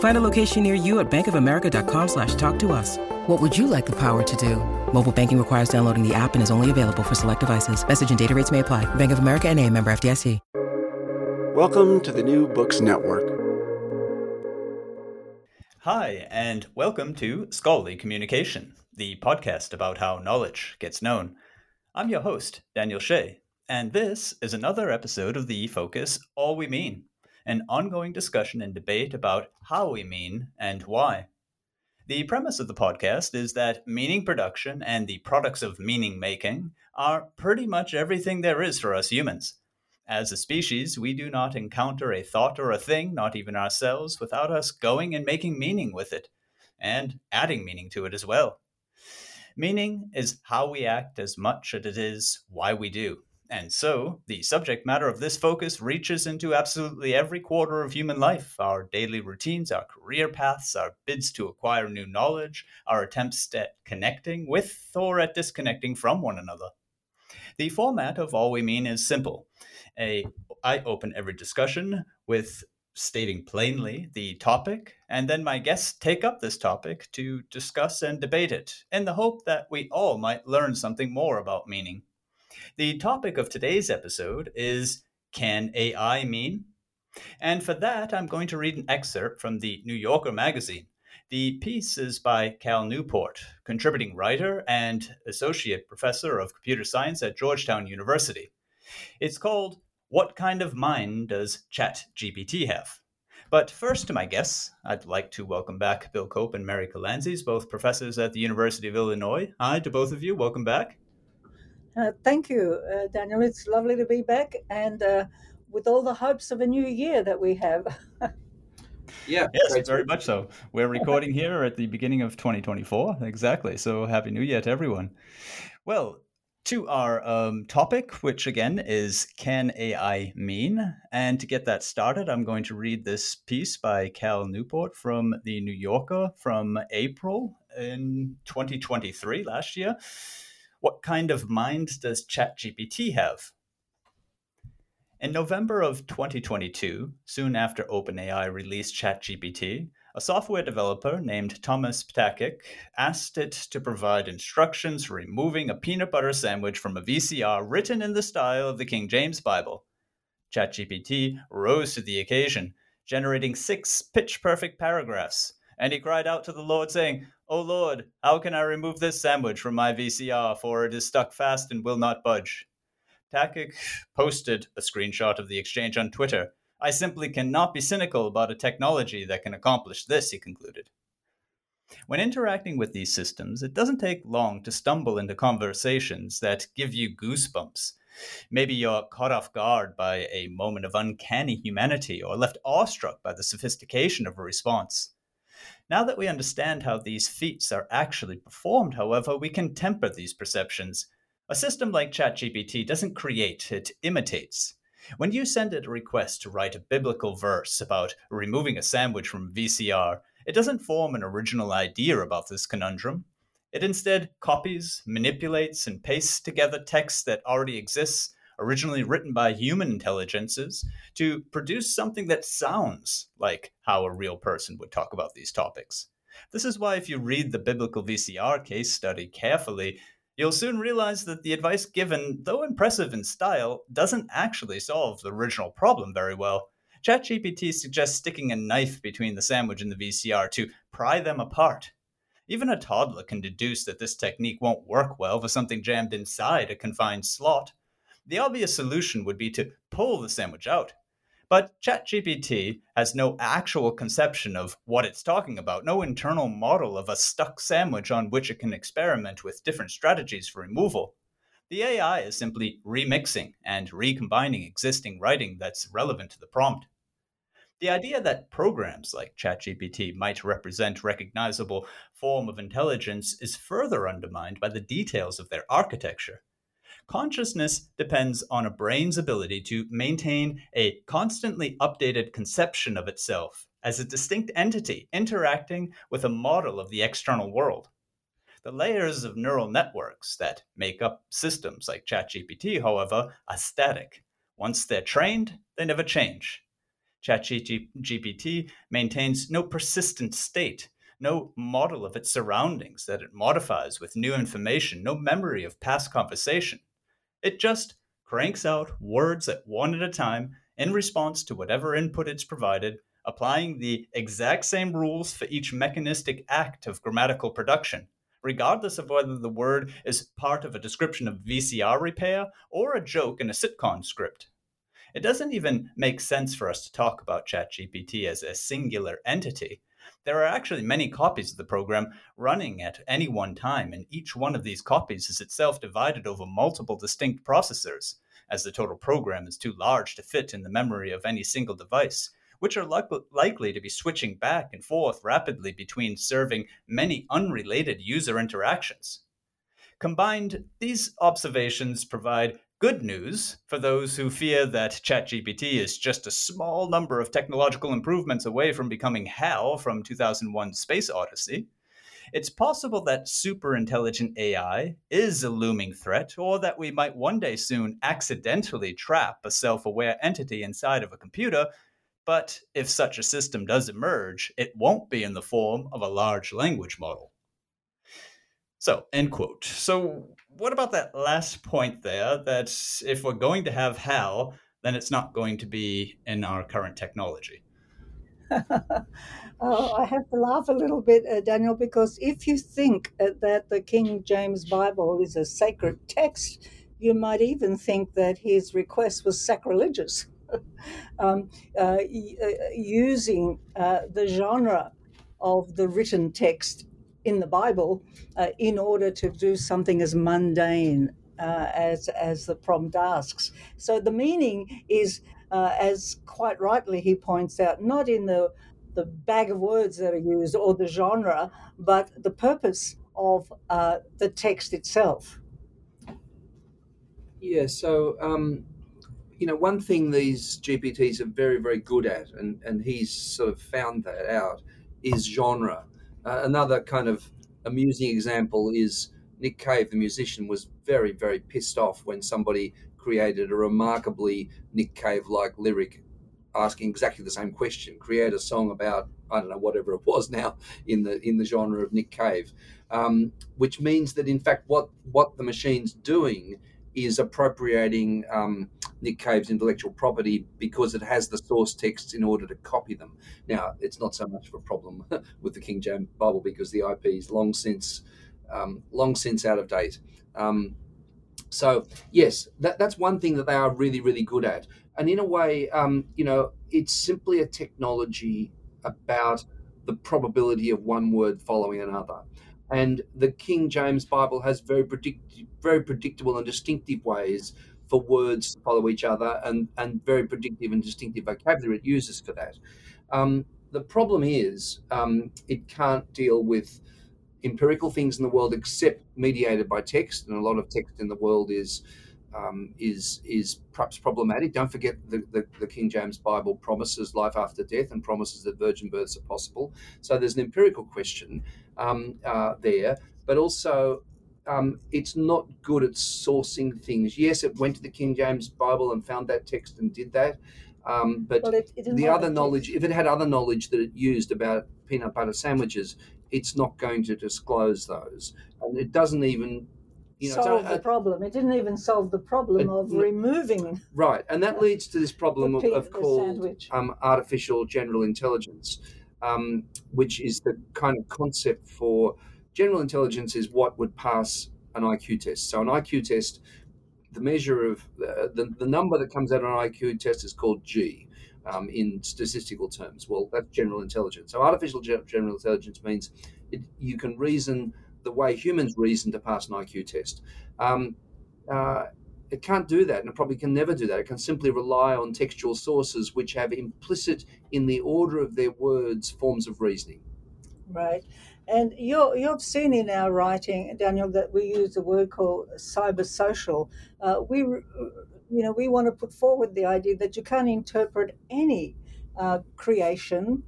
Find a location near you at bankofamerica.com slash talk to us. What would you like the power to do? Mobile banking requires downloading the app and is only available for select devices. Message and data rates may apply. Bank of America and a member FDIC. Welcome to the New Books Network. Hi, and welcome to Scholarly Communication, the podcast about how knowledge gets known. I'm your host, Daniel Shea, and this is another episode of the Focus All We Mean, an ongoing discussion and debate about how we mean and why. The premise of the podcast is that meaning production and the products of meaning making are pretty much everything there is for us humans. As a species, we do not encounter a thought or a thing, not even ourselves, without us going and making meaning with it, and adding meaning to it as well. Meaning is how we act as much as it is why we do. And so, the subject matter of this focus reaches into absolutely every quarter of human life our daily routines, our career paths, our bids to acquire new knowledge, our attempts at connecting with or at disconnecting from one another. The format of All We Mean is simple. A, I open every discussion with stating plainly the topic, and then my guests take up this topic to discuss and debate it, in the hope that we all might learn something more about meaning. The topic of today's episode is Can AI Mean? And for that, I'm going to read an excerpt from the New Yorker magazine. The piece is by Cal Newport, contributing writer and associate professor of computer science at Georgetown University. It's called What Kind of Mind Does ChatGPT Have? But first, to my guests, I'd like to welcome back Bill Cope and Mary Kalantzis, both professors at the University of Illinois. Hi to both of you. Welcome back. Uh, thank you, uh, Daniel. It's lovely to be back and uh, with all the hopes of a new year that we have. yeah, yes, very much so. We're recording here at the beginning of 2024. Exactly. So happy new year to everyone. Well, to our um, topic, which again is Can AI Mean? And to get that started, I'm going to read this piece by Cal Newport from The New Yorker from April in 2023, last year. What kind of mind does ChatGPT have? In November of 2022, soon after OpenAI released ChatGPT, a software developer named Thomas Ptacek asked it to provide instructions for removing a peanut butter sandwich from a VCR written in the style of the King James Bible. ChatGPT rose to the occasion, generating six pitch perfect paragraphs, and he cried out to the Lord, saying, O Lord, how can I remove this sandwich from my VCR, for it is stuck fast and will not budge? Ptacek posted a screenshot of the exchange on Twitter. I simply cannot be cynical about a technology that can accomplish this, he concluded. When interacting with these systems, it doesn't take long to stumble into conversations that give you goosebumps. Maybe you're caught off guard by a moment of uncanny humanity or left awestruck by the sophistication of a response. Now that we understand how these feats are actually performed, however, we can temper these perceptions. A system like ChatGPT doesn't create, it imitates. When you send it a request to write a biblical verse about removing a sandwich from VCR, it doesn't form an original idea about this conundrum. It instead copies, manipulates, and pastes together text that already exists, originally written by human intelligences, to produce something that sounds like how a real person would talk about these topics. This is why, if you read the biblical VCR case study carefully, you'll soon realize that the advice given, though impressive in style, doesn't actually solve the original problem very well. ChatGPT suggests sticking a knife between the sandwich and the VCR to pry them apart. Even a toddler can deduce that this technique won't work well for something jammed inside a confined slot. The obvious solution would be to pull the sandwich out, but ChatGPT has no actual conception of what it's talking about, no internal model of a stuck sandwich on which it can experiment with different strategies for removal. The AI is simply remixing and recombining existing writing that's relevant to the prompt. The idea that programs like ChatGPT might represent recognizable form of intelligence is further undermined by the details of their architecture. Consciousness depends on a brain's ability to maintain a constantly updated conception of itself as a distinct entity interacting with a model of the external world. The layers of neural networks that make up systems like ChatGPT, however, are static. Once they're trained, they never change. ChatGPT maintains no persistent state, no model of its surroundings that it modifies with new information, no memory of past conversation. It just cranks out words at one at a time in response to whatever input it's provided, applying the exact same rules for each mechanistic act of grammatical production, regardless of whether the word is part of a description of VCR repair or a joke in a sitcom script. It doesn't even make sense for us to talk about ChatGPT as a singular entity there are actually many copies of the program running at any one time, and each one of these copies is itself divided over multiple distinct processors, as the total program is too large to fit in the memory of any single device, which are li- likely to be switching back and forth rapidly between serving many unrelated user interactions. Combined, these observations provide good news for those who fear that ChatGPT is just a small number of technological improvements away from becoming HAL from 2001 Space Odyssey. It's possible that super intelligent AI is a looming threat, or that we might one day soon accidentally trap a self aware entity inside of a computer. But if such a system does emerge, it won't be in the form of a large language model. So, end quote. So, what about that last point there that if we're going to have HAL, then it's not going to be in our current technology? oh, I have to laugh a little bit, uh, Daniel, because if you think uh, that the King James Bible is a sacred text, you might even think that his request was sacrilegious. um, uh, uh, using uh, the genre of the written text in the Bible uh, in order to do something as mundane uh, as as the prompt asks. So the meaning is, uh, as quite rightly he points out, not in the the bag of words that are used or the genre, but the purpose of uh, the text itself. Yeah. So. Um, you know, one thing these GPTs are very, very good at, and, and he's sort of found that out, is genre. Uh, another kind of amusing example is Nick Cave, the musician, was very, very pissed off when somebody created a remarkably Nick Cave like lyric asking exactly the same question. Create a song about i don't know whatever it was now in the in the genre of nick cave. Um, which means that in fact what what the machine's doing is appropriating um, Nick Cave's intellectual property because it has the source texts in order to copy them. Now, it's not so much of a problem with the King James Bible because the IP is long since um, long since out of date. Um, so yes, that, that's one thing that they are really really good at, and in a way, um, you know, it's simply a technology about the probability of one word following another. And the King James Bible has very predict- very predictable and distinctive ways for words to follow each other, and and very predictive and distinctive vocabulary it uses for that. Um, the problem is um, it can't deal with empirical things in the world except mediated by text, and a lot of text in the world is um, is is perhaps problematic. Don't forget the, the, the, King James Bible promises life after death and promises that virgin births are possible. So there's an empirical question um, uh, there, but also um, it's not good at sourcing things. Yes, it went to the King James Bible and found that text and did that. Um, but Well, it- it the other knowledge, if it had other knowledge that it used about peanut butter sandwiches, it's not going to disclose those. And it doesn't even, you know, so, solve uh, the problem. It didn't even solve the problem Uh, of removing right. And that leads to this problem of, of called um, artificial general intelligence, um, which is the kind of concept for general intelligence is what would pass an IQ test. So an IQ test, the measure of uh, the, the number that comes out on an IQ test is called G. Um, in statistical terms, well, that's general intelligence. So, artificial ge- general intelligence means it, you can reason the way humans reason to pass an IQ test. Um, uh, it can't do that, and it probably can never do that. It can simply rely on textual sources which have implicit in the order of their words forms of reasoning. Right. And you're, you've seen in our writing, Daniel, that we use a word called cybersocial. Uh, we, you know, we want to put forward the idea that you can't interpret any uh, creation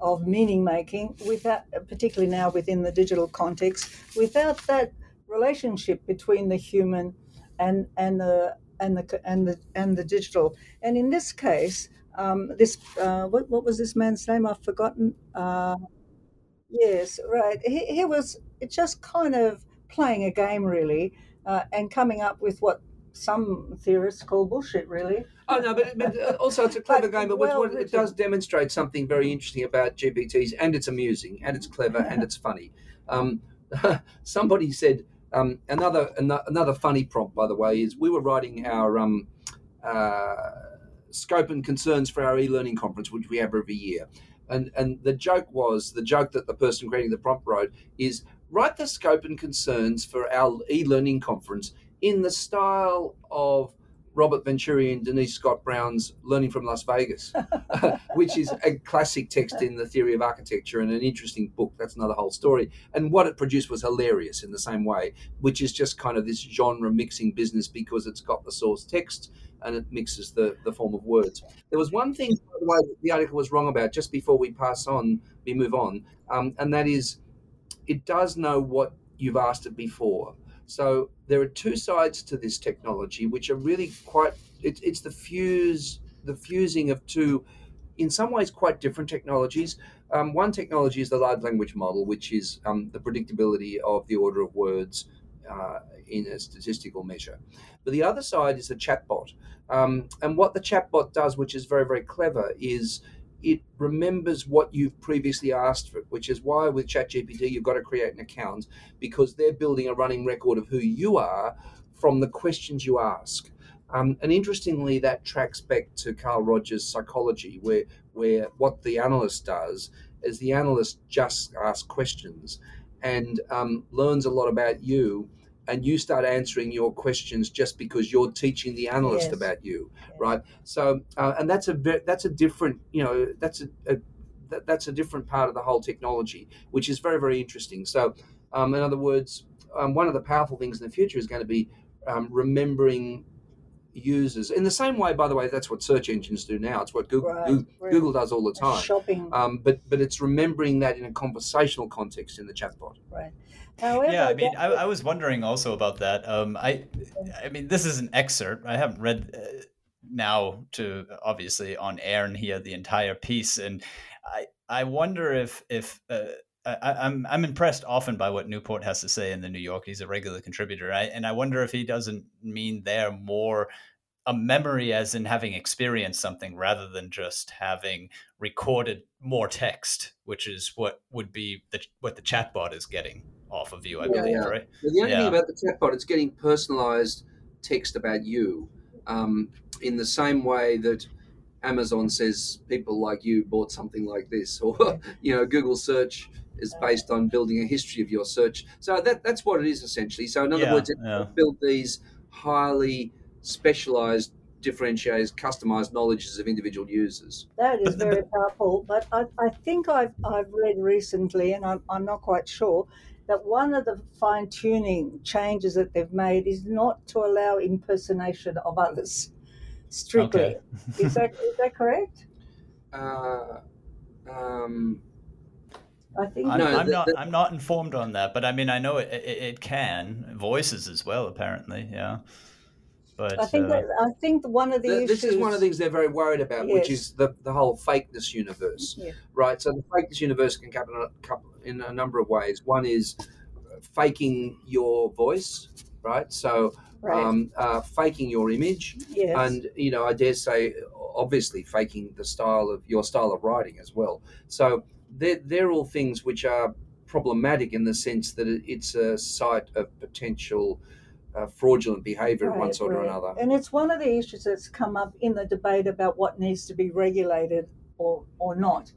of meaning making without, particularly now within the digital context, without that relationship between the human and and the and the and the and the digital. And in this case, um, this uh, what, what was this man's name? I've forgotten. Uh, Yes, right. He, he was just kind of playing a game, really, uh, and coming up with what some theorists call bullshit, really. Oh no, but, but uh, also it's a clever game. But well what it does demonstrate something very interesting about GPTs, and it's amusing, and it's clever, and it's funny. Um, somebody said um, another ano- another funny prompt, by the way, is we were writing our um, uh, scope and concerns for our e-learning conference, which we have every year. And and the joke was the joke that the person creating the prompt wrote is write the scope and concerns for our e-learning conference in the style of Robert Venturi and Denise Scott Brown's Learning from Las Vegas, which is a classic text in the theory of architecture and an interesting book. That's another whole story. And what it produced was hilarious in the same way, which is just kind of this genre mixing business because it's got the source text and it mixes the, the form of words. There was one thing, by the way, that the article was wrong about just before we pass on, we move on, um, and that is it does know what you've asked it before. So there are two sides to this technology, which are really quite. It, it's the fuse, the fusing of two, in some ways, quite different technologies. Um, one technology is the large language model, which is um, the predictability of the order of words uh, in a statistical measure. But the other side is the chatbot, um, and what the chatbot does, which is very very clever, is it remembers what you've previously asked for, which is why with ChatGPT you've got to create an account because they're building a running record of who you are from the questions you ask. Um, and interestingly, that tracks back to Carl Rogers' psychology, where where what the analyst does is the analyst just asks questions and um, learns a lot about you, and you start answering your questions just because you're teaching the analyst Yes. about you, right? So, uh, and that's a ve- that's a different, you know, that's a, a that, that's a different part of the whole technology, which is very very interesting. So, um, in other words, um, one of the powerful things in the future is going to be um, remembering users in the same way. By the way, that's what search engines do now. It's what Google Right, Google, right. Google does all the time. Shopping, Um, but but it's remembering that in a conversational context in the chatbot. right. However, yeah, I mean, I, I was wondering also about that. Um, I, I mean, this is an excerpt. I haven't read uh, now to obviously on air and hear the entire piece, and I, I wonder if if. Uh, I, I'm I'm impressed often by what Newport has to say in the New York. He's a regular contributor, I, and I wonder if he doesn't mean there more a memory as in having experienced something rather than just having recorded more text, which is what would be the, what the chatbot is getting off of you, I Yeah, believe, yeah. right? Well, the only Yeah. thing about the chatbot, it's getting personalized text about you um, in the same way that Amazon says people like you bought something like this, or you know, Google search is based on building a history of your search. So that that's what it is essentially. So in other Yeah, words, it yeah. built these highly specialized, differentiated, customized knowledges of individual users. That is very powerful. But I, I think I've, I've read recently, and I'm, I'm not quite sure, that one of the fine tuning changes that they've made is not to allow impersonation of others strictly. Okay. is, that, is that correct? Uh, um, I think I'm, No, I'm the- not. the- I'm not informed on that, but I mean, I know it, it, it can voices as well. Apparently, yeah. But I think uh, that, I think one of the Th- issues. this is one of the things they're very worried about, which is the, the whole fakeness universe, Yeah. right? So the fakeness universe can happen in a, couple, in a number of ways. One is faking your voice, right? So Right. um, uh, faking your image, yes. and you know, I dare say, obviously, faking the style of your style of writing as well. So they're, they're all things which are problematic in the sense that it's a site of potential uh, fraudulent behavior of one Right, sort or another. And it's one of the issues that's come up in the debate about what needs to be regulated or, or not.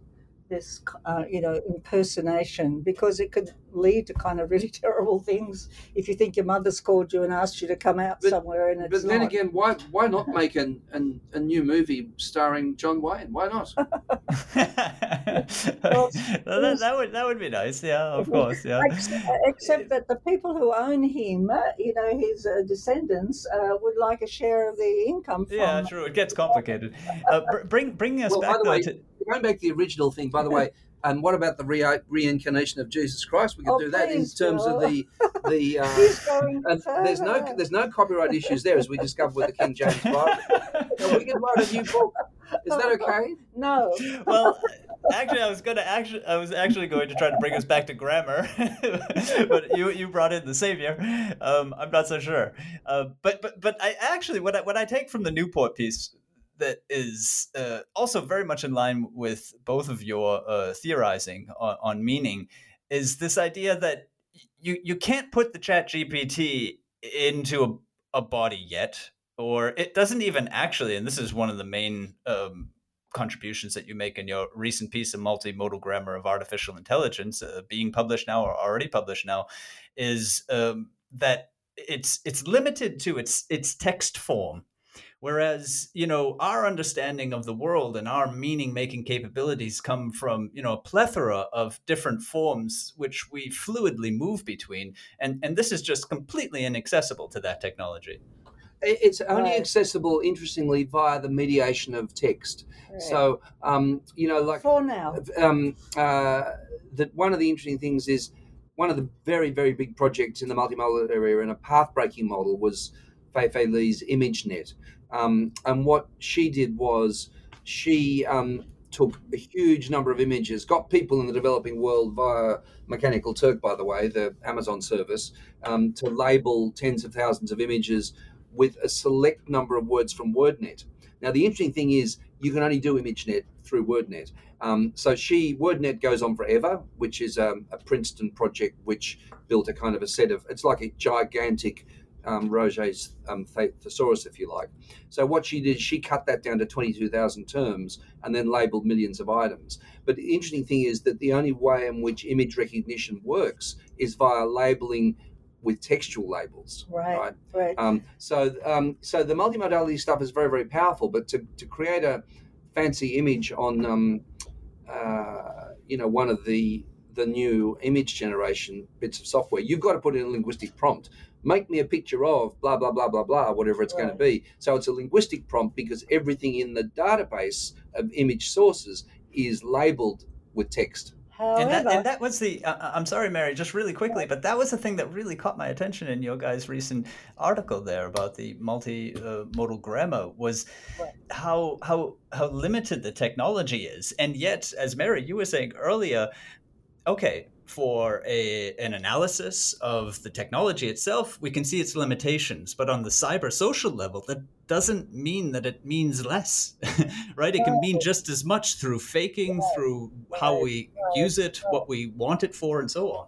This, uh, you know, impersonation, because it could lead to kind of really terrible things if you think your mother's called you and asked you to come out But- somewhere and it's But then not. again, why why not make an, an, a new movie starring John Wayne? Why not? Well, that, that would that would be nice. Yeah, of course. Yeah. Except, except that the people who own him, you know, his uh, descendants, uh, would like a share of the income from. Yeah, true. It gets complicated. Uh, br- bring bring us Well, by back the though way- to Going back to the original thing, by the way, and what about the re- reincarnation of Jesus Christ? We could Oh, do that in please, terms of the the. Uh, He's going and there's no there's no copyright issues there, as we discovered with the King James Bible. And we can write a new book. Is that okay? No. well, actually, I was gonna actually, I was actually going to try to bring us back to grammar, but you you brought in the savior. Um, I'm not so sure. Uh, but but but I actually what I, what I take from the Newport piece that is uh, also very much in line with both of your uh, theorizing on, on meaning is this idea that you you can't put the Chat GPT into a, a body yet, or it doesn't even actually. And this is one of the main um, contributions that you make in your recent piece of multimodal grammar of artificial intelligence, uh, being published now or already published now, is um, that it's it's limited to its its text form. Whereas, you know, our understanding of the world and our meaning making capabilities come from, you know, a plethora of different forms which we fluidly move between. And, and this is just completely inaccessible to that technology. It's only Right. accessible, interestingly, via the mediation of text. So, um, you know, like for now, um, uh, that one of the interesting things is one of the very, very big projects in the multimodal area and a path breaking model was Fei Fei Li's ImageNet. Um, and what she did was she um, took a huge number of images, got people in the developing world via Mechanical Turk, by the way, the Amazon service, um, to label tens of thousands of images with a select number of words from WordNet. Now, the interesting thing is you can only do ImageNet through WordNet. Um, so she WordNet goes on forever, which is um, a Princeton project which built a kind of a set of. It's like a gigantic um, Roget's um, thesaurus, if you like. So what she did, she cut that down to twenty-two thousand terms and then labeled millions of items. But the interesting thing is that the only way in which image recognition works is via labeling with textual labels. right, right. Um, so, um, so the multimodality stuff is very, very powerful. But to, to create a fancy image on, um, uh, you know, one of the the new image generation bits of software, you've got to put in a linguistic prompt. Make me a picture of blah blah blah blah blah, whatever it's going to be. So it's a linguistic prompt because everything in the database of image sources is labeled with text. However, And that, and that was the. Uh, I'm sorry, Mary, just really quickly, but that was the thing that really caught my attention in your guys' recent article there about the multimodal grammar was Right. how how how limited the technology is, and yet, as Mary, you were saying earlier, okay, for a an analysis of the technology itself, we can see its limitations, but on the cyber social level, that doesn't mean that it means less, right? It can mean just as much through faking, through how we use it, what we want it for, and so on.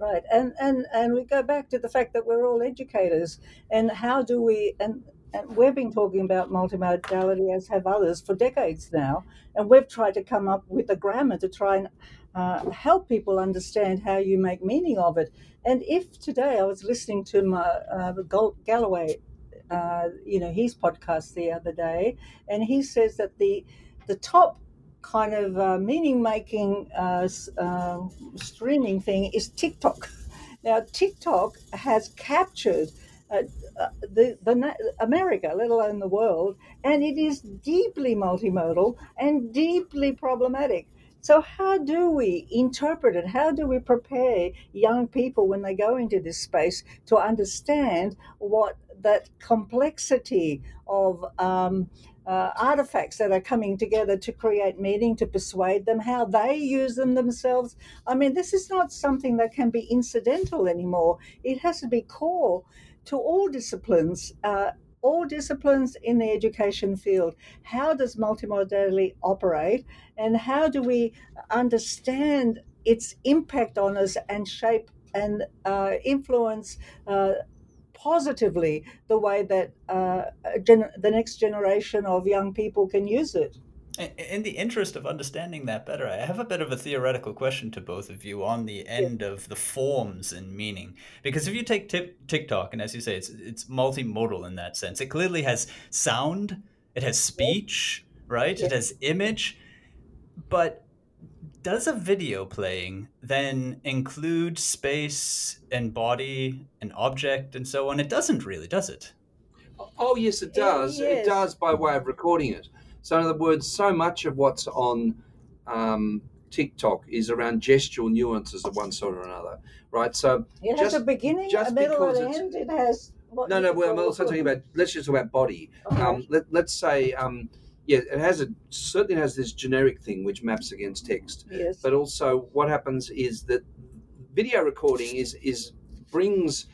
Right, and and and we go back to the fact that we're all educators, and how do we and and we've been talking about multimodality as have others for decades now, and we've tried to come up with a grammar to try and uh, help people understand how you make meaning of it. And if today I was listening to my uh, Galloway, uh, you know, his podcast the other day, and he says that the the top kind of uh, meaning making uh, uh, streaming thing is TikTok. Now, TikTok has captured uh, uh, the, the America, let alone the world, and it is deeply multimodal and deeply problematic. So, how do we interpret it? How do we prepare young people when they go into this space to understand what that complexity of um, uh, artifacts that are coming together to create meaning, to persuade them, how they use them themselves? I mean, this is not something that can be incidental anymore. It has to be core to all disciplines. Uh, all disciplines in the education field. How does multimodality operate, and how do we understand its impact on us and shape and uh, influence uh, positively the way that uh, gen- the next generation of young people can use it? In the interest of understanding that better, I have a bit of a theoretical question to both of you on the end of the forms and meaning. Because if you take TikTok, and as you say, it's it's multimodal in that sense. It clearly has sound, it has speech, right? It has image, but does a video playing then include space and body and object and so on? It doesn't really, does it? Oh yes, it does. It, it does by way of recording it. So, in other words, so much of what's on um, TikTok is around gestural nuances of one sort or another, right? So, it has just, a beginning, a middle, and end. It has. no, no. Well, I'm also talking about. Let's just talk about body. Okay. Um, let, us say. Um, yeah, it has a certainly has this generic thing which maps against text. Yes. But also, what happens is that video recording is is brings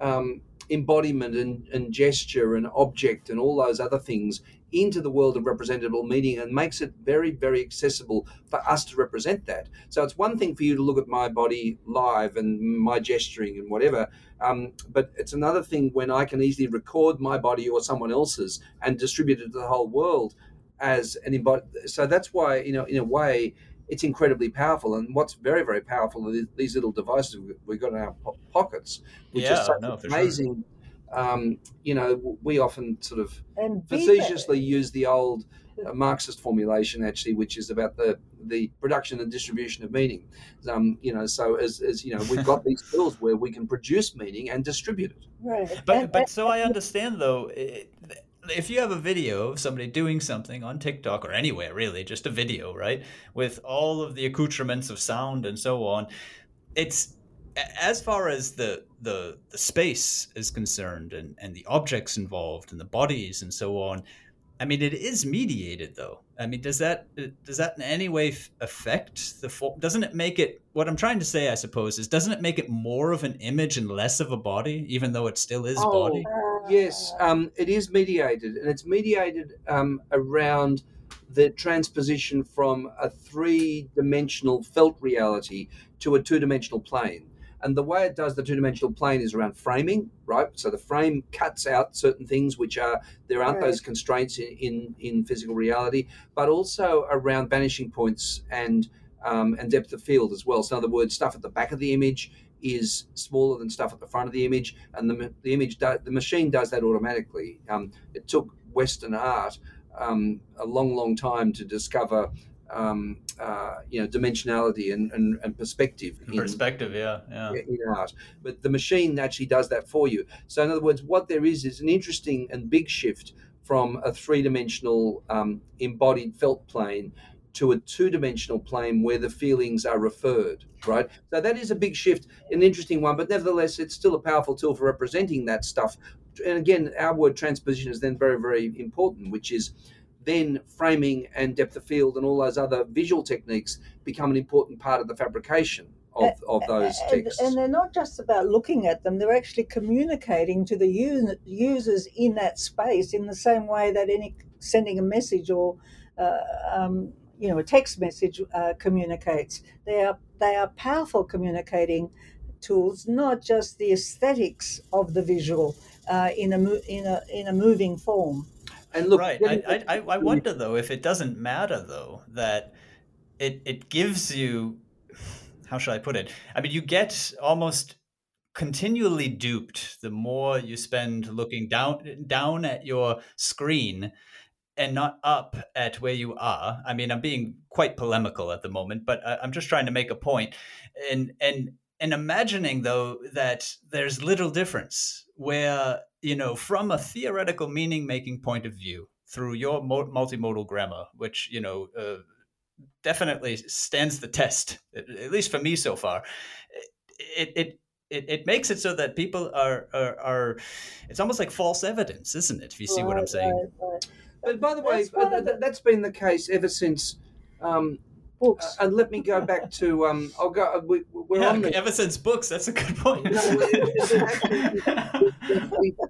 um, embodiment and, and gesture and object and all those other things into the world of representable meaning and makes it very, very accessible for us to represent that. So it's one thing for you to look at my body live and my gesturing and whatever, um, but it's another thing when I can easily record my body or someone else's and distribute it to the whole world as an embodied. So that's why, you know, in a way, it's incredibly powerful. And what's very, very powerful are these little devices we've got in our pockets, which yeah, is such no, amazing. Sure um, you know, we often sort of facetiously use the old uh, Marxist formulation, actually, which is about the the production and distribution of meaning. Um, you know, so as, as you know, we've got these tools where we can produce meaning and distribute it. Right. But but so I understand though. If you have a video of somebody doing something on TikTok or anywhere really, just a video, right, with all of the accoutrements of sound and so on, it's as far as the the the space is concerned and and the objects involved and the bodies and so on i mean it is mediated though. I mean does that uh, does that in any way affect the form doesn't it make it what i'm trying to say i suppose is doesn't it make it more of an image and less of a body even though it still is oh, body yes um, it is mediated and it's mediated um, around the transposition from a three-dimensional felt reality to a two-dimensional plane and the way it does the two dimensional plane is around framing, right? So the frame cuts out certain things which are there aren't right. those constraints in, in, in physical reality, but also around vanishing points and um, and depth of field as well. So in other words, stuff at the back of the image is smaller than stuff at the front of the image, and the, the image do, the machine does that automatically. Um, it took Western art um, a long, long time to discover um, uh, you know dimensionality and, and, and perspective in, perspective yeah yeah. in art. But the machine actually does that for you. So in other words what there is is an interesting and big shift from a three-dimensional um, embodied felt plane to a two-dimensional plane where the feelings are referred right so that is a big shift an interesting one but nevertheless it's still a powerful tool for representing that stuff and again our word transposition is then very very important which is then framing and depth of field and all those other visual techniques become an important part of the fabrication of, of those texts. And, and, they're not just about looking at them, they're actually communicating to the users in that space in the same way that any sending a message or uh, um, you know a text message uh, communicates. They are they are powerful communicating tools, not just the aesthetics of the visual uh, in a in a in a moving form. And look, right. I, I, I wonder though if it doesn't matter though that it it gives you how should I put it? I mean, you get almost continually duped the more you spend looking down down at your screen and not up at where you are. I mean, I'm being quite polemical at the moment, but I'm just trying to make a point. And and and imagining though that there's little difference where you know from a theoretical meaning making point of view through your multimodal grammar, which you know uh, definitely stands the test, at least for me so far. It, it it, it makes it so that people are, are, are it's almost like false evidence, isn't it? If you see right, what I'm saying. Right, right. But by the way, uh, that, has been the case ever since. Um, books. Uh, and let me go back to um, I'll go. Uh, we, are yeah, on the, ever since books. That's a good point.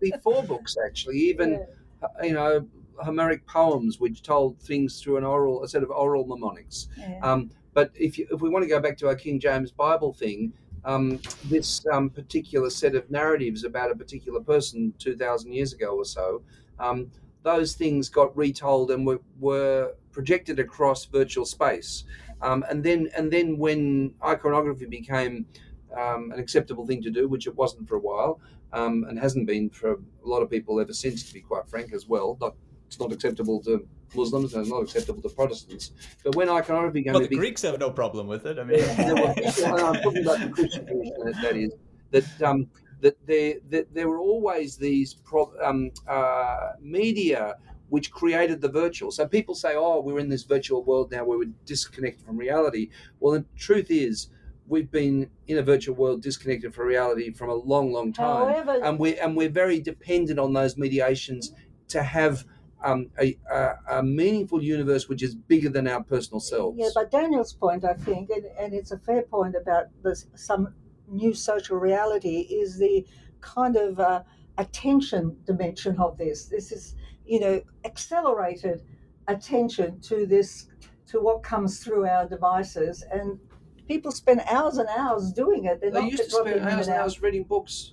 before books, actually, even yeah. Uh, you know Homeric poems, which told things through an oral, a set of oral mnemonics. Yeah. Um, but if you, if we want to go back to our King James Bible thing, um, this um, particular set of narratives about a particular person 2,000 years ago or so, um, those things got retold and were, were projected across virtual space. Um, and then, and then when iconography became um, an acceptable thing to do, which it wasn't for a while, um, and hasn't been for a lot of people ever since, to be quite frank, as well. Not, it's not acceptable to Muslims and it's not acceptable to Protestants. But when iconography became, well, the be, Greeks have no problem with it. I mean, I'm talking about the Christian tradition. That is that um, that there that there were always these pro, um, uh, media which created the virtual. So people say, "Oh, we're in this virtual world now where we're disconnected from reality." Well, the truth is. We've been in a virtual world disconnected from reality from a long, long time, However, and we and we're very dependent on those mediations to have um, a, a, a, meaningful universe which is bigger than our personal selves. Yeah, but Daniel's point, I think, and, and it's a fair point about this, some new social reality, is the kind of uh, attention dimension of this. This is, you know, accelerated attention to this, to what comes through our devices, and people spend hours and hours doing it. They're they used to spend hours and hours reading books.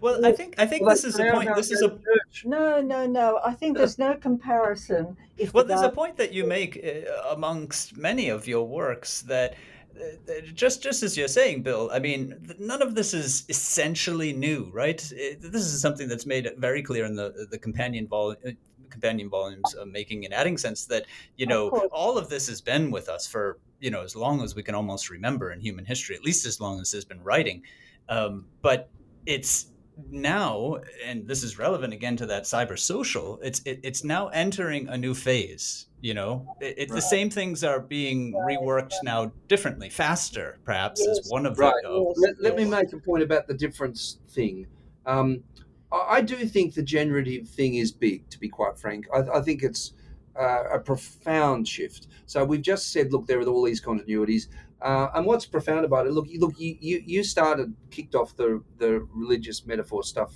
Well, I think I think well, this is a point. This is a no, no, no. I think there's no comparison. If well, there's a point that you make uh, amongst many of your works that uh, just just as you're saying, Bill. I mean, none of this is essentially new, right? this is something that's made very clear in the the companion volume. Uh, companion volumes of making and adding sense that you know of all of this has been with us for you know as long as we can almost remember in human history at least as long as there's been writing um, but it's now, and this is relevant again to that cyber social. It's it, it's now entering a new phase. You know, it, it, right. the same things are being reworked now differently, faster. Perhaps yes. is one of right. them. Let, let, me make a point about the difference thing. Um, I, I, do think the generative thing is big. To be quite frank, I, I think it's uh, a profound shift. So we've just said, look, there are all these continuities. Uh, and what's profound about it, look, look, you, you, you started, kicked off the, the religious metaphor stuff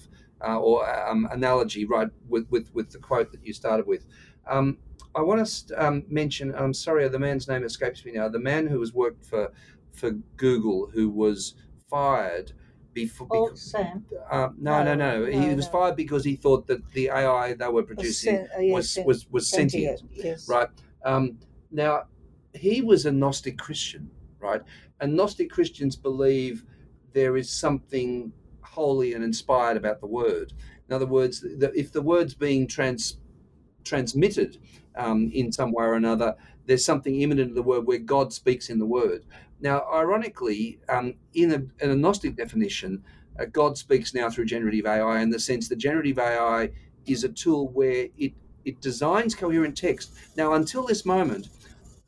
uh, or um, analogy, right, with, with, with the quote that you started with. Um, I want to um, mention, I'm sorry, the man's name escapes me now, the man who has worked for, for Google, who was fired before. Oh, because, Sam. Uh, no, no, no, no, He no, was fired because he thought that the AI they were producing was, uh, yes, was, was, was sentient, sentient yes. right? Um, now, he was a Gnostic Christian right? And Gnostic Christians believe there is something holy and inspired about the word. In other words, if the word's being trans, transmitted um, in some way or another, there's something immanent in the word where God speaks in the word. Now, ironically, um, in, a, in, a, Gnostic definition, uh, God speaks now through generative AI in the sense that generative AI is a tool where it, it designs coherent text. Now, until this moment,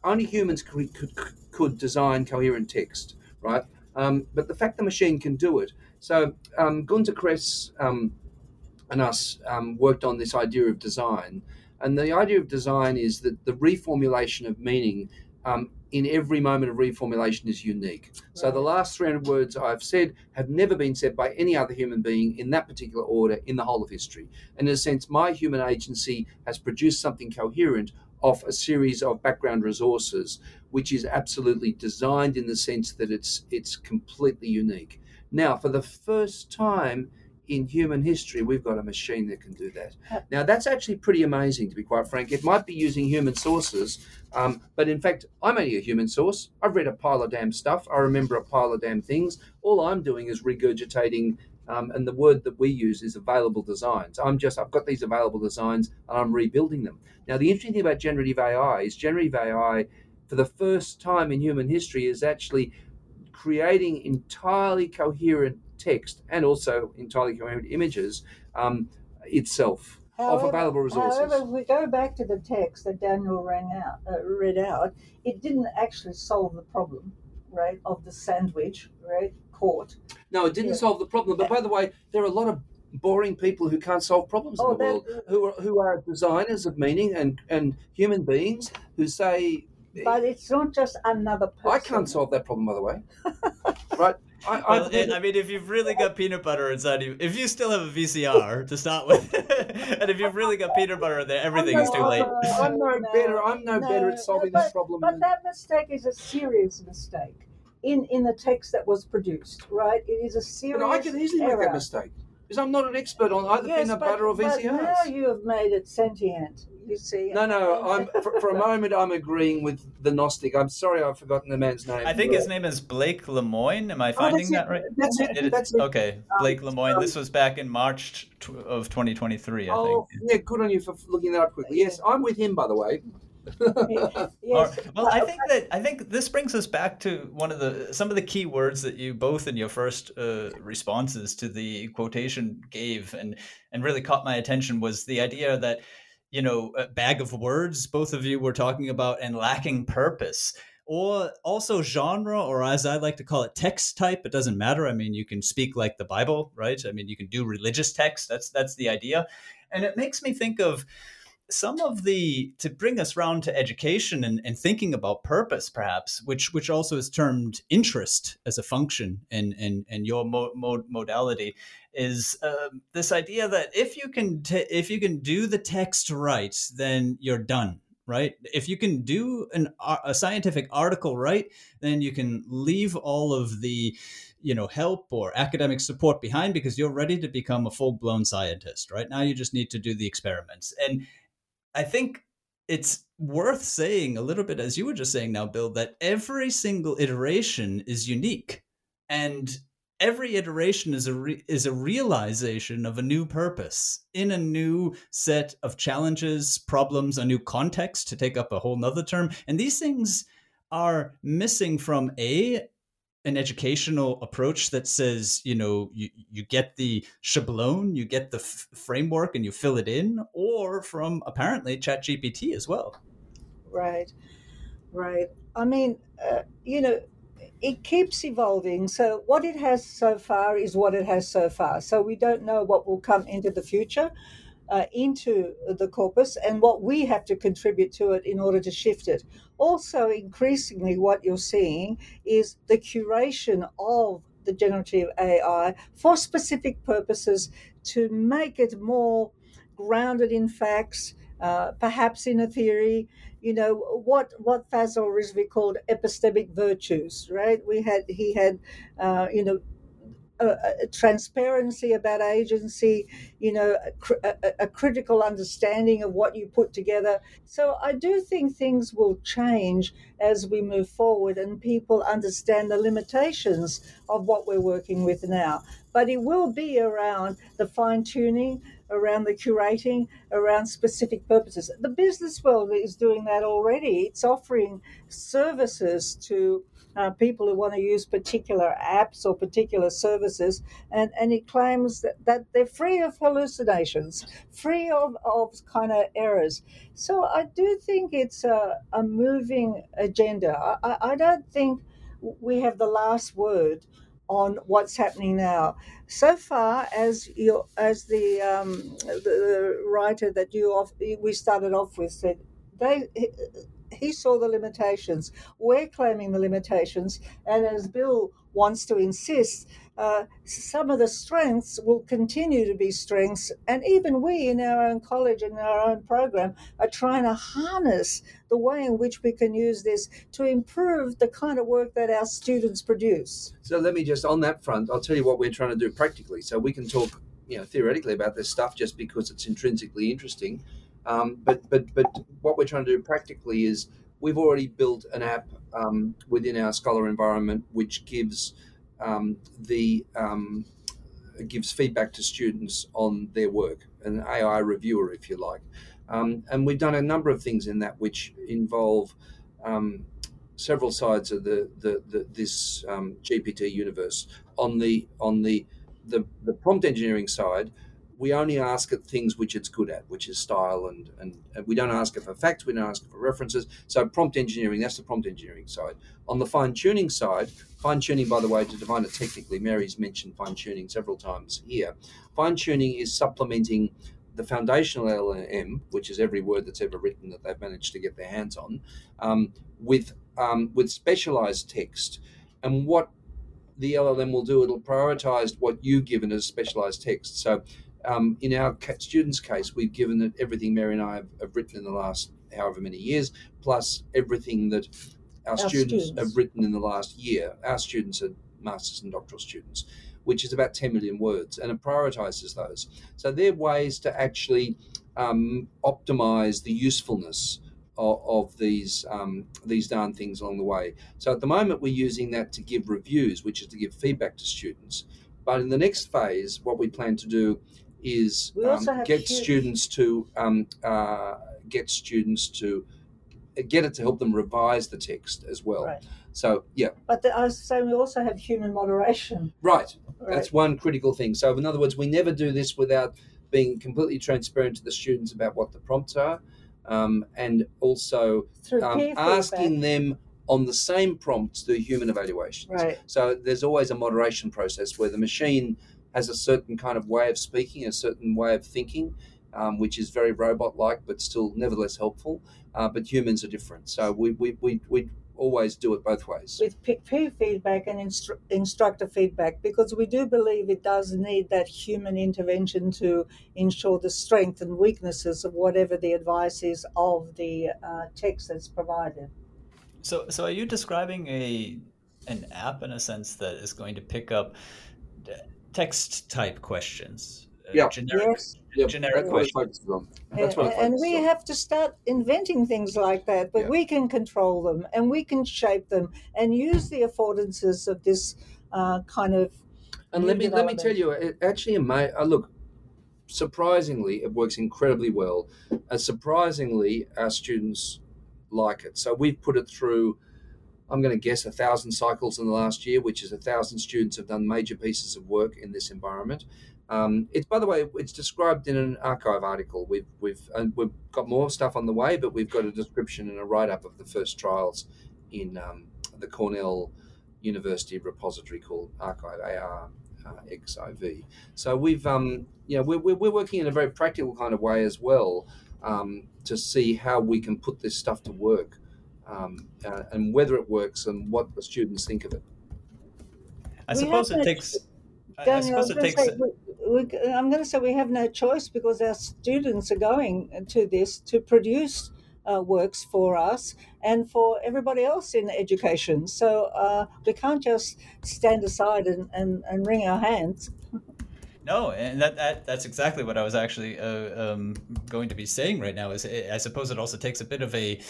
only humans could, could, could design coherent text, right? Um, but the fact the machine can do it. So um, Gunther Kress um, and us um, worked on this idea of design. And the idea of design is that the reformulation of meaning um, in every moment of reformulation is unique. Right. So the last 300 words I've said have never been said by any other human being in that particular order in the whole of history. And in a sense, my human agency has produced something coherent off a series of background resources, which is absolutely designed in the sense that it's it's completely unique. Now, for the first time in human history, we've got a machine that can do that. Now, that's actually pretty amazing, to be quite frank. It might be using human sources, um, but in fact, I'm only a human source. I've read a pile of damn stuff. I remember a pile of damn things. All I'm doing is regurgitating. Um, and the word that we use is available designs. I'm just, I've got these available designs and I'm rebuilding them. Now, the interesting thing about generative AI is generative AI, for the first time in human history, is actually creating entirely coherent text and also entirely coherent images um, itself however, of available resources. However, if we go back to the text that Daniel rang out, uh, read out, it didn't actually solve the problem, right, of the sandwich, right, caught. No, it didn't yeah. solve the problem. But by the way, there are a lot of boring people who can't solve problems oh, in the that, world, who are who are designers of meaning and and human beings who say but it's not just another person. I can't solve that problem, by the way. right? I, I, well, I, mean, if you've really got peanut butter inside you, if you still have a VCR to start with, and if you've really got peanut butter in there, everything is too late. I'm no, no better. I'm no, no better at solving but, this problem. But that mistake is a serious mistake in in the text that was produced. Right? It is a serious. But I can easily error. make that mistake because I'm not an expert on either yes, peanut but, butter or VCRs. But now you have made it sentient you see. No, no. I'm for, for, a moment. I'm agreeing with the Gnostic. I'm sorry, I've forgotten the man's name. I think his name is Blake Lemoine. Am I oh, finding oh, that right? That's it. it that's it. Okay, Blake um, Lemoine. This was back in March of 2023. I oh, think. yeah. Good on you for looking that up quickly. Yes, I'm with him, by the way. yes. Well, I think that I think this brings us back to one of the some of the key words that you both in your first uh, responses to the quotation gave and and really caught my attention was the idea that you know, a bag of words both of you were talking about and lacking purpose. Or also genre or as i like to call it text type. It doesn't matter. I mean you can speak like the bible right? I mean you can do religious text. That's that's the idea. And it makes me think of some of the to bring us round to education and, and thinking about purpose perhaps which which also is termed interest as a function in in, in your mo- mo- modality is uh, this idea that if you can t- if you can do the text right then you're done right? If you can do an a scientific article right then you can leave all of the you know help or academic support behind because you're ready to become a full-blown scientist right? Now you just need to do the experiments. And I think it's worth saying a little bit, as you were just saying now, Bill, that every single iteration is unique. And every iteration is a re- is a realization of a new purpose in a new set of challenges problems a new context to take up a whole nother term and these things are missing from a an educational approach that says you know you, you get the shablon you get the f- framework and you fill it in or from apparently chat gpt as well. Right. Right. I mean uh, you know it keeps evolving. So what it has so far is what it has so far. So we don't know what will come into the future uh, into the corpus and what we have to contribute to it in order to shift it. Also, increasingly, what you're seeing is the curation of the generative AI for specific purposes to make it more grounded in facts, uh, perhaps in a theory. You know what what Fazal Rizvi called epistemic virtues, right? We had he had uh, you know transparency about agency, you know, a, a, critical understanding of what you put together. So I do think things will change as we move forward and people understand the limitations of what we're working with now. But it will be around the fine tuning, around the curating, around specific purposes. The business world is doing that already. It's offering services to uh, people who want to use particular apps or particular services, and, and it claims that, that they're free of hallucinations, free of, of kind of errors. So I do think it's a, a moving agenda. I, I don't think we have the last word on what's happening now. So far, as you, as the, um, the writer that you off, we started off with said, they he saw the limitations. We're claiming the limitations, and as Bill wants to insist, uh, some of the strengths will continue to be strengths, and even we in our own college and our own program are trying to harness the way in which we can use this to improve the kind of work that our students produce. So let me just on that front, I'll tell you what we're trying to do practically, so we can talk you know, theoretically about this stuff just because it's intrinsically interesting. Um, but but but what we're trying to do practically is we've already built an app um, within our Scholar environment which gives um, the um, gives feedback to students on their work, an AI reviewer, if you like. Um, and we've done a number of things in that which involve um, several sides of the, the, the this GPT universe. On the on the, the the prompt engineering side, we only ask it things which it's good at, which is style, and, and, and we don't ask it for facts, we don't ask it for references. So prompt engineering, that's the prompt engineering side. On the fine tuning side, fine tuning, by the way, to define it technically, Mary's mentioned fine tuning several times here. Fine tuning is supplementing the foundational LLM, which is every word that's ever written that they've managed to get their hands on, um, with um, with specialized text. And what the LLM will do, it'll prioritize what you've given as specialized text. So um, in our students' case, we've given it everything Mary and I have, have, written in the last however many years, plus everything that our, our students, students, have written in the last year. Our students are masters and doctoral students, which is about 10 million words, and it prioritizes those. So they're ways to actually um, optimize the usefulness of, of these um, these darn things along the way. So at the moment, we're using that to give reviews, which is to give feedback to students. But in the next phase, what we plan to do is um, get huge... students to um, uh, get students to get it to help them revise the text as well. Right. So yeah. But the, I was saying we also have human moderation. Right. right. That's one critical thing. So in other words, we never do this without being completely transparent to the students about what the prompts are, um, and also um, asking them on the same prompts do human evaluations. Right. So there's always a moderation process where the machine has a certain kind of way of speaking, a certain way of thinking, um, which is very robot like, but still nevertheless helpful. Uh, but humans are different. So we, we, we, we always do it both ways. With peer feedback and instru- instructor feedback, because we do believe it does need that human intervention to ensure the strength and weaknesses of whatever the advice is of the uh, text that's provided. So, so are you describing a an app in a sense that is going to pick up text type questions. Uh, yeah. Generic, yes. Yep. generic questions. That's what and we have to start inventing things like that, but yeah. we can control them and we can shape them and use the affordances of this uh, kind of. And let me let me tell you, it actually, may, uh, look, surprisingly, it works incredibly well. Uh, surprisingly, our students like it. So we've put it through I'm going to guess a thousand cycles in the last year, which is a thousand students have done major pieces of work in this environment. Um, it's by the way, it's described in an arXiv article. We've we've we've got more stuff on the way, but we've got a description and a write up of the first trials in um, the Cornell University repository called arXiv AR. Uh, XIV. So we've, um, you know, we're, we're working in a very practical kind of way as well um, to see how we can put this stuff to work um, uh, and whether it works and what the students think of it. I suppose it takes. Daniel, I suppose it takes. Say, we, we, I'm going to say we have no choice because our students are going to this to produce uh, works for us and for everybody else in education. So uh, we can't just stand aside and, and, and wring our hands. No, and that, that that's exactly what I was actually uh, um, going to be saying right now. Is I suppose it also takes a bit of a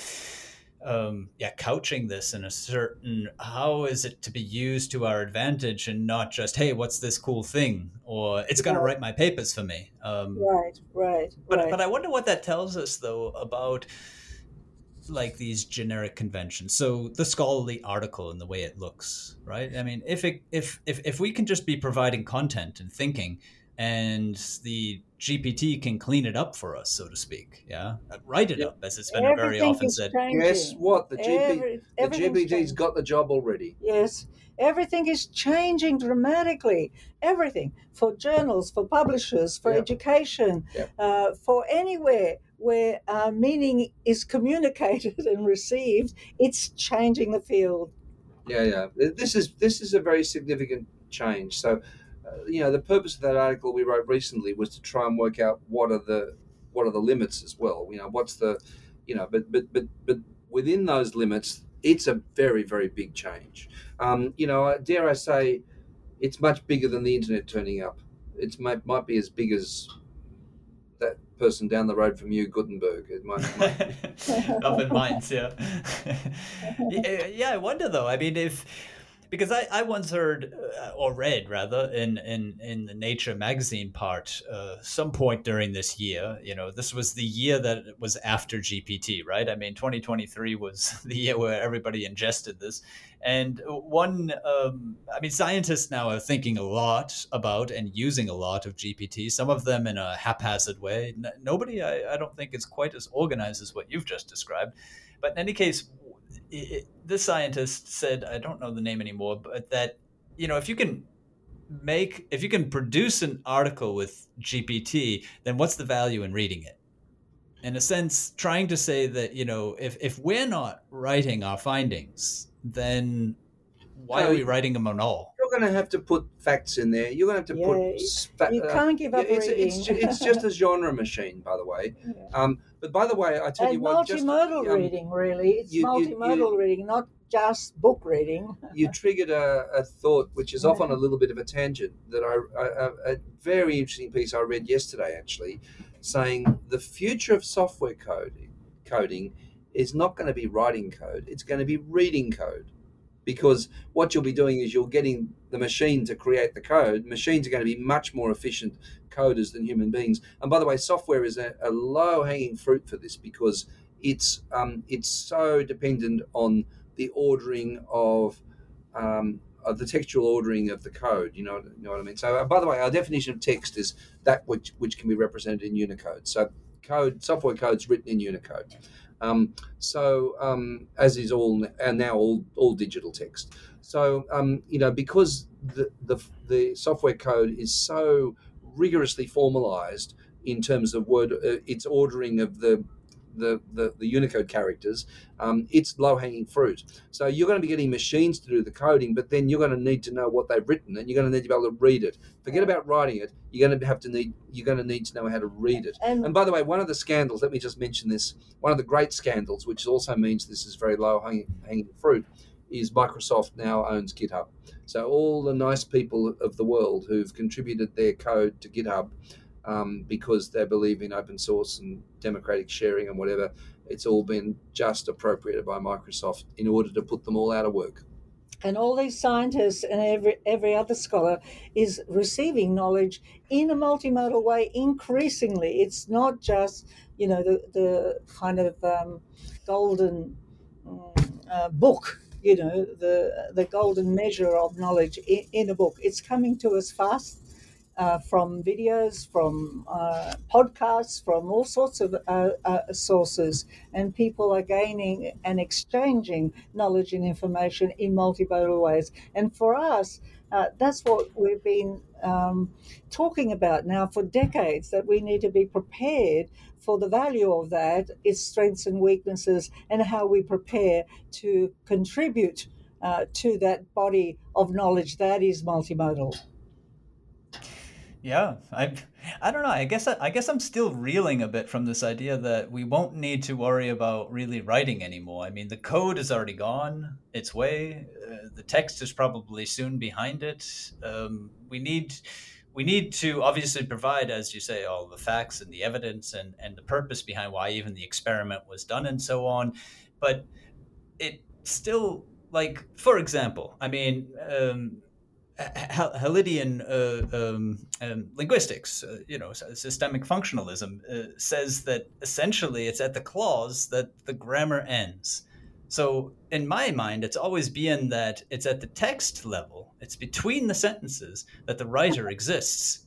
um, yeah, couching this in a certain how is it to be used to our advantage and not just hey, what's this cool thing or it's going to write my papers for me. Um, right, right. But right. but I wonder what that tells us though about like these generic conventions. So the scholarly article and the way it looks, right? I mean, if it if if if we can just be providing content and thinking and the GPT can clean it up for us, so to speak. Yeah, write it up, as it's been Everything very often said. Changing. Guess what? The, GP, Every, the GPT's changing. got the job already. Yes, everything is changing dramatically. Everything for journals, for publishers, for education, uh, for anywhere where uh, meaning is communicated and received, it's changing the field. Yeah, yeah. This is this is a very significant change. So uh, you know, the purpose of that article we wrote recently was to try and work out what are the what are the limits as well. You know, what's the, you know, but but but but within those limits, it's a very very big change. Um, you know, dare I say, it's much bigger than the internet turning up. it might might be as big as that person down the road from you, Gutenberg. It might, might... up in Mainz, yeah. yeah. Yeah, I wonder though. I mean, if because I, I once heard uh, or read rather in, in, in the Nature magazine part uh, some point during this year. You know, this was the year that was after GPT, right? I mean, 2023 was the year where everybody ingested this, and one, um, I mean, scientists now are thinking a lot about and using a lot of GPT. Some of them in a haphazard way. N- nobody, I, I don't think, is quite as organized as what you've just described. But in any case, it, this scientist said, I don't know the name anymore, but that you know if you can make if you can produce an article with GPT, then what's the value in reading it? In a sense, trying to say that you know if if we're not writing our findings, then why are we writing them at all? You're going to have to put facts in there. You're going to have to yeah, put. you can't give up it's, reading. It's, it's, just a genre machine, by the way. Yeah. Um, but by the way, I tell and you what, multimodal just, um, reading really. It's you, multimodal you, you, reading, not just book reading. you triggered a, a, thought, which is off on a little bit of a tangent. That I, I, a very interesting piece I read yesterday, actually, saying the future of software coding coding is not going to be writing code; it's going to be reading code because what you'll be doing is you're getting the machine to create the code. Machines are going to be much more efficient coders than human beings. And by the way, software is a, a low hanging fruit for this because it's um, it's so dependent on the ordering of um, of the textual ordering of the code. You know, you know what I mean. So, uh, by the way, our definition of text is that which which can be represented in Unicode. So, code software code's written in Unicode. Um, so um, as is all and now all all digital text. So um, you know because the, the the software code is so rigorously formalized in terms of word uh, its ordering of the the, the, the Unicode characters, um, it's low hanging fruit. So you're going to be getting machines to do the coding, but then you're going to need to know what they've written, and you're going to need to be able to read it. Forget about writing it. You're going to have to need you're going to need to know how to read it. And, and by the way, one of the scandals. Let me just mention this. One of the great scandals, which also means this is very low hanging, hanging fruit, is Microsoft now owns GitHub. So all the nice people of the world who've contributed their code to GitHub um, because they believe in open source and democratic sharing and whatever. It's all been just appropriated by Microsoft in order to put them all out of work. And all these scientists and every every other scholar is receiving knowledge in a multimodal way increasingly. It's not just you know the the kind of um, golden mm, uh, book you know the the golden measure of knowledge in, in, a book. It's coming to us fast uh, from videos, from uh, podcasts, from all sorts of uh, uh, sources, and people are gaining and exchanging knowledge and information in multimodal ways. And for us, uh, that's what we've been um, talking about now for decades that we need to be prepared for the value of that, its strengths and weaknesses, and how we prepare to contribute uh, to that body of knowledge that is multimodal. Yeah, I, I don't know. I guess I, I, guess I'm still reeling a bit from this idea that we won't need to worry about really writing anymore. I mean, the code is already gone its way. Uh, the text is probably soon behind it. Um, we need we need to obviously provide, as you say, all the facts and the evidence and and the purpose behind why even the experiment was done and so on. But it still like, for example, I mean. Um, Hallidayan uh, um, um, linguistics, uh, you know, systemic functionalism uh, says that essentially it's at the clause that the grammar ends. So in my mind, it's always been that it's at the text level, it's between the sentences that the writer exists.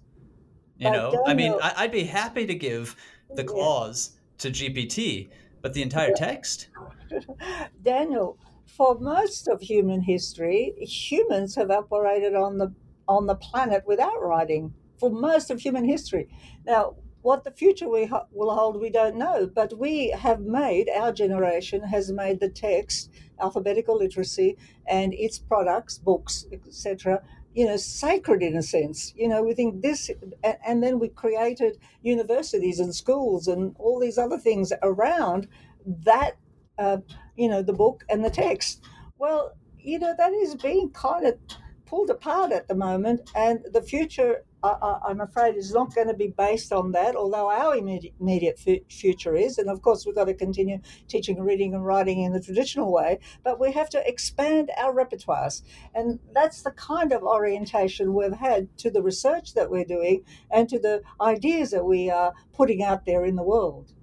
You know, I mean, I, would be happy to give the clause to GPT, but the entire text. Daniel, for most of human history, humans have operated on the on the planet without writing for most of human history. Now, what the future we ho- will hold, we don't know, but we have made our generation has made the text, alphabetical literacy, and its products, books, etc. You know, sacred in a sense. You know, we think this, and, and then we created universities and schools and all these other things around that uh, you know, the book and the text. Well, you know, that is being kind of pulled apart at the moment, and the future I, am afraid is not going to be based on that, although our immediate, immediate future is. And of course, we've got to continue teaching reading and writing in the traditional way, but we have to expand our repertoires. And that's the kind of orientation we've had to the research that we're doing and to the ideas that we are putting out there in the world.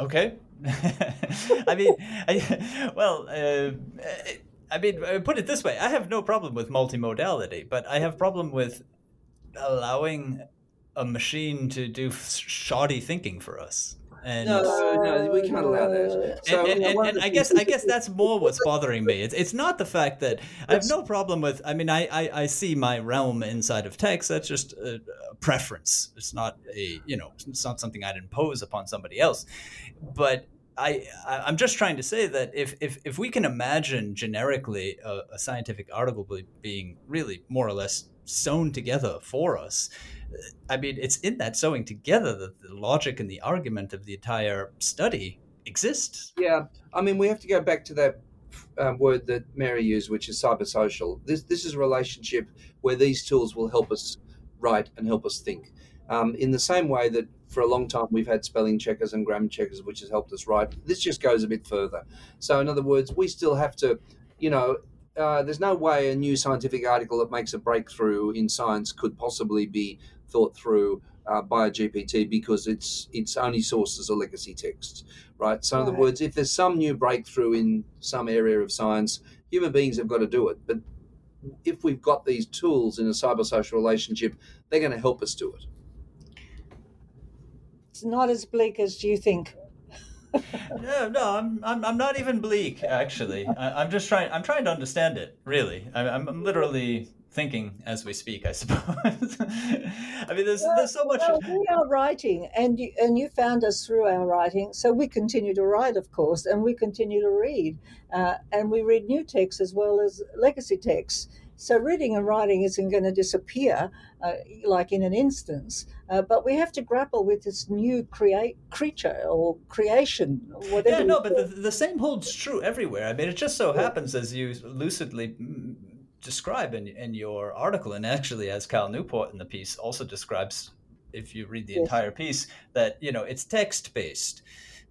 Okay. I mean, I, well, uh, I mean, uh, put it this way: I have no problem with multimodality, but I have problem with allowing a machine to do shoddy thinking for us. And no, no, we can't allow that. So, and, and, and, and I guess I guess that's more what's bothering me. It's it's not the fact that I have no problem with. I mean, I, I, I see my realm inside of text. That's just a, a preference. It's not a you know, it's not something I'd impose upon somebody else. But I, I'm just trying to say that if, if, if we can imagine generically a, a, scientific article being really more or less sewn together for us, I mean, it's in that sewing together that the logic and the argument of the entire study exists. Yeah, I mean, we have to go back to that um, word that Mary used, which is cybersocial. This this is a relationship where these tools will help us write and help us think. Um, in the same way that for a long time we've had spelling checkers and grammar checkers, which has helped us write. This just goes a bit further. So, in other words, we still have to, you know, uh, there's no way a new scientific article that makes a breakthrough in science could possibly be thought through uh, by a GPT because its its only sources are legacy texts, right? So, in other words, if there's some new breakthrough in some area of science, human beings have got to do it. But if we've got these tools in a cyber-social relationship, they're going to help us do it it's not as bleak as you think. no, no, I'm, I'm, I'm not even bleak. Actually, I, am just trying. I'm trying to understand it. Really, I, I'm, I'm literally thinking as we speak. I suppose. I mean, there's, well, there's so much. Well, we are writing, and you, and you found us through our writing, so we continue to write, of course, and we continue to read, uh, and we read new texts as well as legacy texts. So reading and writing isn't going to disappear uh, like in an instance, uh, but we have to grapple with this new create creature or creation, whatever. Yeah, no, but the, the same holds true everywhere. I mean, it just so happens, as you lucidly describe in, in your article, and actually as Cal Newport in the piece also describes, if you read the yes. entire piece, that you know it's text based,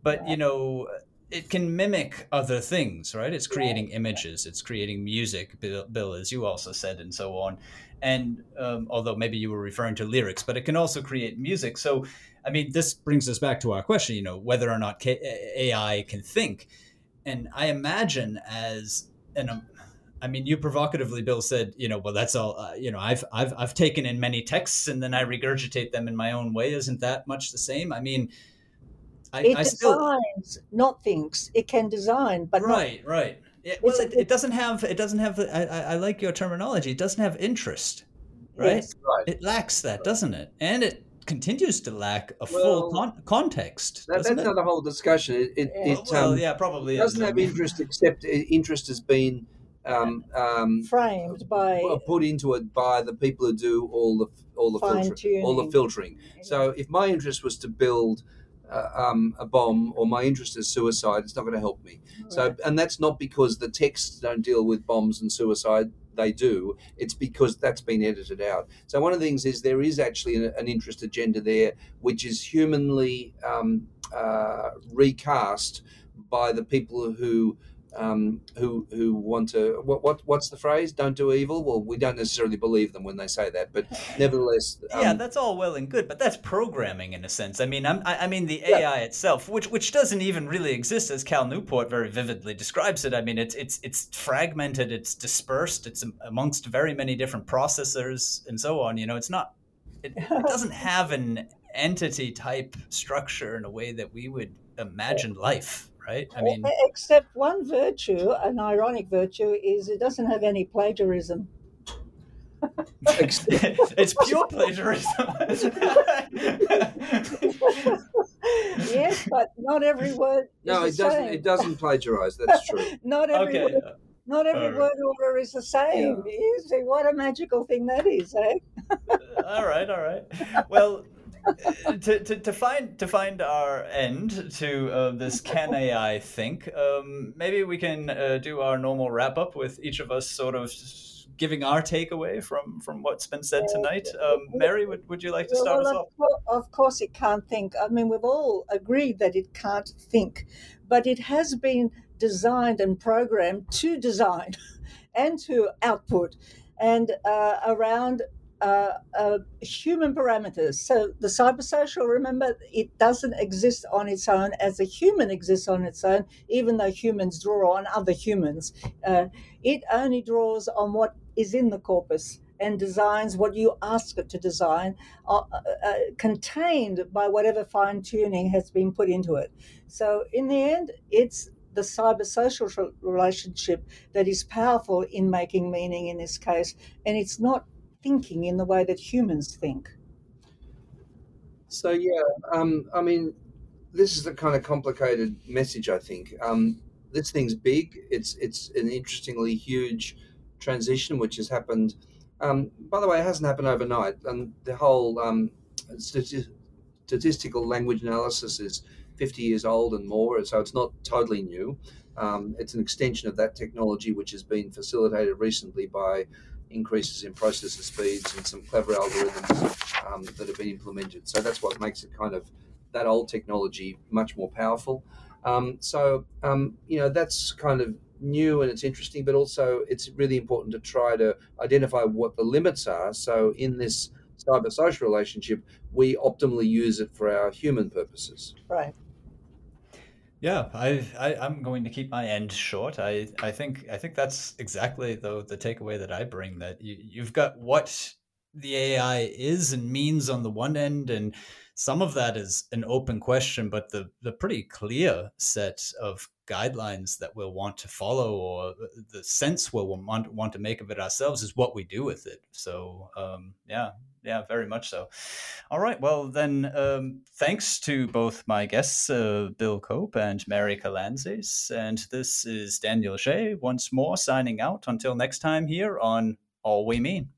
but you know it can mimic other things, right? It's creating images, it's creating music, Bill, Bill as you also said, and so on. And um, although maybe you were referring to lyrics, but it can also create music. So, I mean, this brings us back to our question, you know, whether or not K- AI can think. And I imagine as an, um, I mean, you provocatively, Bill said, you know, well, that's all. Uh, you know, I've I've I've taken in many texts and then I regurgitate them in my own way. Isn't that much the same? I mean, I, it I designs, still... not thinks. It can design, but right, not... right. Yeah, well, it, it, doesn't have. It doesn't have. I, I like your terminology. It doesn't have interest, right? Yes, right. It lacks that, doesn't it? And it continues to lack a well, full con- context. That, that's it? not a whole discussion. It, it, yeah. it well, um, yeah, probably doesn't is. have interest, except interest has been um, um, framed by put into it by the people who do all the all the filtering, all the filtering. So if my interest was to build uh, um, a bomb or my interest is suicide, it's not going to help me. Right. So, and that's not because the texts don't deal with bombs and suicide. They do. It's because that's been edited out. So one of the things is there is actually an, an interest agenda there, which is humanly um, uh, recast by the people who um, who who want to what what what's the phrase? Don't do evil. Well, we don't necessarily believe them when they say that, but nevertheless, um, yeah, that's all well and good, but that's programming in a sense. I mean, I'm, I, I mean the AI yeah. itself, which which doesn't even really exist, as Cal Newport very vividly describes it. I mean, it's it's it's fragmented, it's dispersed, it's amongst very many different processors and so on. You know, it's not it, it doesn't have an entity type structure in a way that we would imagine life right? I mean, except one virtue, an ironic virtue, is it doesn't have any plagiarism. it's pure plagiarism. yes, but not every word. No, it doesn't. Same. It doesn't plagiarize. That's true. not every okay. word. Not every word order is the same. Yeah. You see, what a magical thing that is, eh? all right, all right. Well, to, to, to find to find our end to uh, this can AI think, um, maybe we can uh, do our normal wrap up with each of us sort of giving our takeaway from from what's been said tonight. Um, Mary, would, would you like to start well, us off? Of course, it can't think. I mean, we've all agreed that it can't think, but it has been designed and programmed to design and to output and uh, around uh, uh, human parameters. So the cybersocial, remember, it doesn't exist on its own as a human exists on its own, even though humans draw on other humans. Uh, it only draws on what is in the corpus and designs what you ask it to design, uh, uh, contained by whatever fine tuning has been put into it. So in the end, it's the cyber-social relationship that is powerful in making meaning in this case, and it's not thinking in the way that humans think. So yeah, um, I mean, this is a kind of complicated message. I think um, this thing's big. It's it's an interestingly huge transition which has happened. Um, by the way, it hasn't happened overnight, and the whole um, statistical language analysis is 50 years old and more, so it's not totally new. Um, it's an extension of that technology, which has been facilitated recently by increases in processor speeds and some clever algorithms um, that have been implemented. So that's what makes it kind of that old technology much more powerful. Um, so um, you know that's kind of new and it's interesting, but also it's really important to try to identify what the limits are. So in this cyber social relationship, we optimally use it for our human purposes. Right. Yeah, I, I I'm going to keep my end short. I, I think I think that's exactly the the takeaway that I bring. That you you've got what the AI is and means on the one end, and some of that is an open question, but the the pretty clear set of guidelines that we'll want to follow or the sense we'll want want to make of it ourselves is what we do with it. So um, yeah, yeah, very much so. All right, well then, um, thanks to both my guests, uh, Bill Cope and Mary Kalantzis, and this is Daniel Shea once more signing out. Until next time, here on All We Mean.